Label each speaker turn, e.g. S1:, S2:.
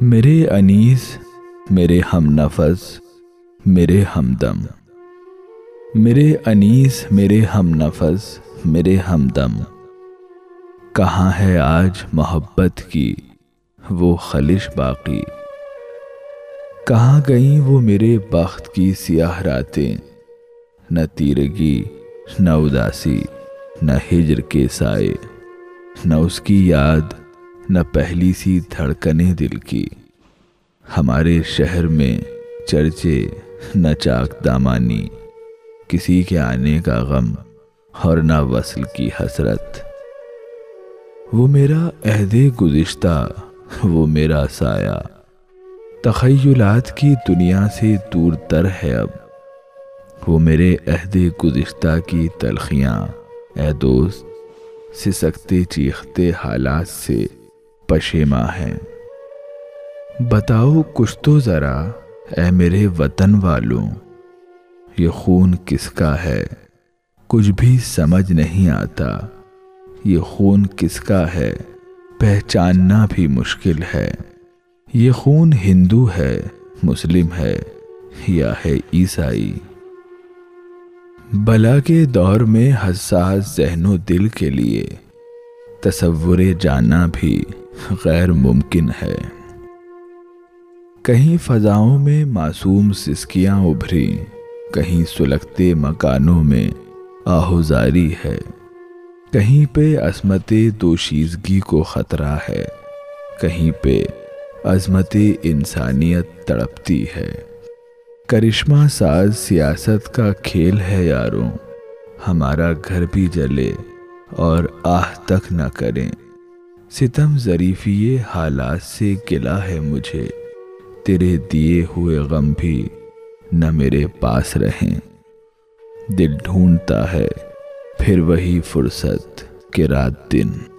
S1: میرے انیس، میرے ہم نفس، میرے ہمدم میرے انیس، میرے ہم نفس، میرے ہمدم کہاں ہے آج محبت کی وہ خلش باقی؟ کہاں گئیں وہ میرے بخت کی سیاہ راتیں؟ نہ تیرگی، نہ اداسی، نہ ہجر کے سائے۔ نہ اس کی یاد نہ پہلی سی دھڑکنے دل کی۔ ہمارے شہر میں چرچے، نہ چاک دامانی، کسی کے آنے کا غم اور نہ وصل کی حسرت۔ وہ میرا عہد گزشتہ، وہ میرا سایہ۔ تخیلات کی دنیا سے دور تر ہے اب۔ وہ میرے عہد گزشتہ کی تلخیاں۔ اے دوست، سسکتے چیختے حالات سے۔ پشیما ہے بتاؤ کچھ تو ذرا، اے میرے وطن والوں، یہ خون کس کا ہے؟ کچھ بھی سمجھ نہیں آتا، یہ خون کس کا ہے؟ پہچاننا بھی مشکل ہے۔ یہ خون ہندو ہے، مسلم ہے، یا ہے عیسائی؟ بلا کے دور میں حساس ذہن و دل کے لیے تصور جانا بھی غیر ممکن ہے۔ کہیں فضاؤں میں معصوم سسکیاں ابھری، کہیں سلگتے مکانوں میں آہوزاری ہے۔ کہیں پہ عظمت دوشیزگی کو خطرہ ہے، کہیں پہ عظمت انسانیت تڑپتی ہے۔ کرشمہ ساز سیاست کا کھیل ہے یاروں، ہمارا گھر بھی جلے اور آہ تک نہ کریں۔ ستم ظریفی حالات سے گلا ہے مجھے۔ تیرے دیے ہوئے غم بھی نہ میرے پاس رہیں۔ دل ڈھونڈتا ہے پھر وہی فرصت کہ رات دن۔